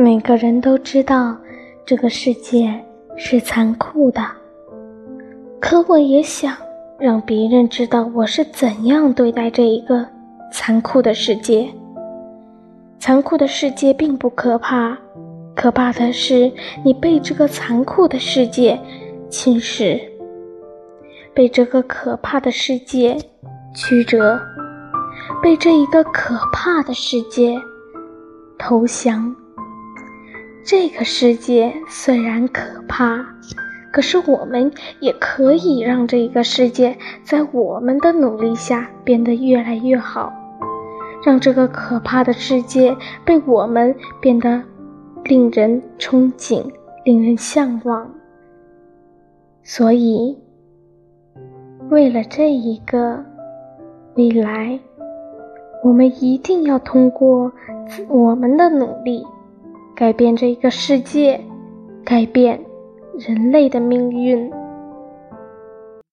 每个人都知道这个世界是残酷的，可我也想让别人知道我是怎样对待这一个残酷的世界。残酷的世界并不可怕，可怕的是你被这个残酷的世界侵蚀，被这个可怕的世界曲折，被这一个可怕的世界投降。这个世界虽然可怕，可是我们也可以让这个世界在我们的努力下变得越来越好，让这个可怕的世界被我们变得令人憧憬、令人向往。所以，为了这一个未来，我们一定要通过我们的努力。改变这一个世界，改变人类的命运。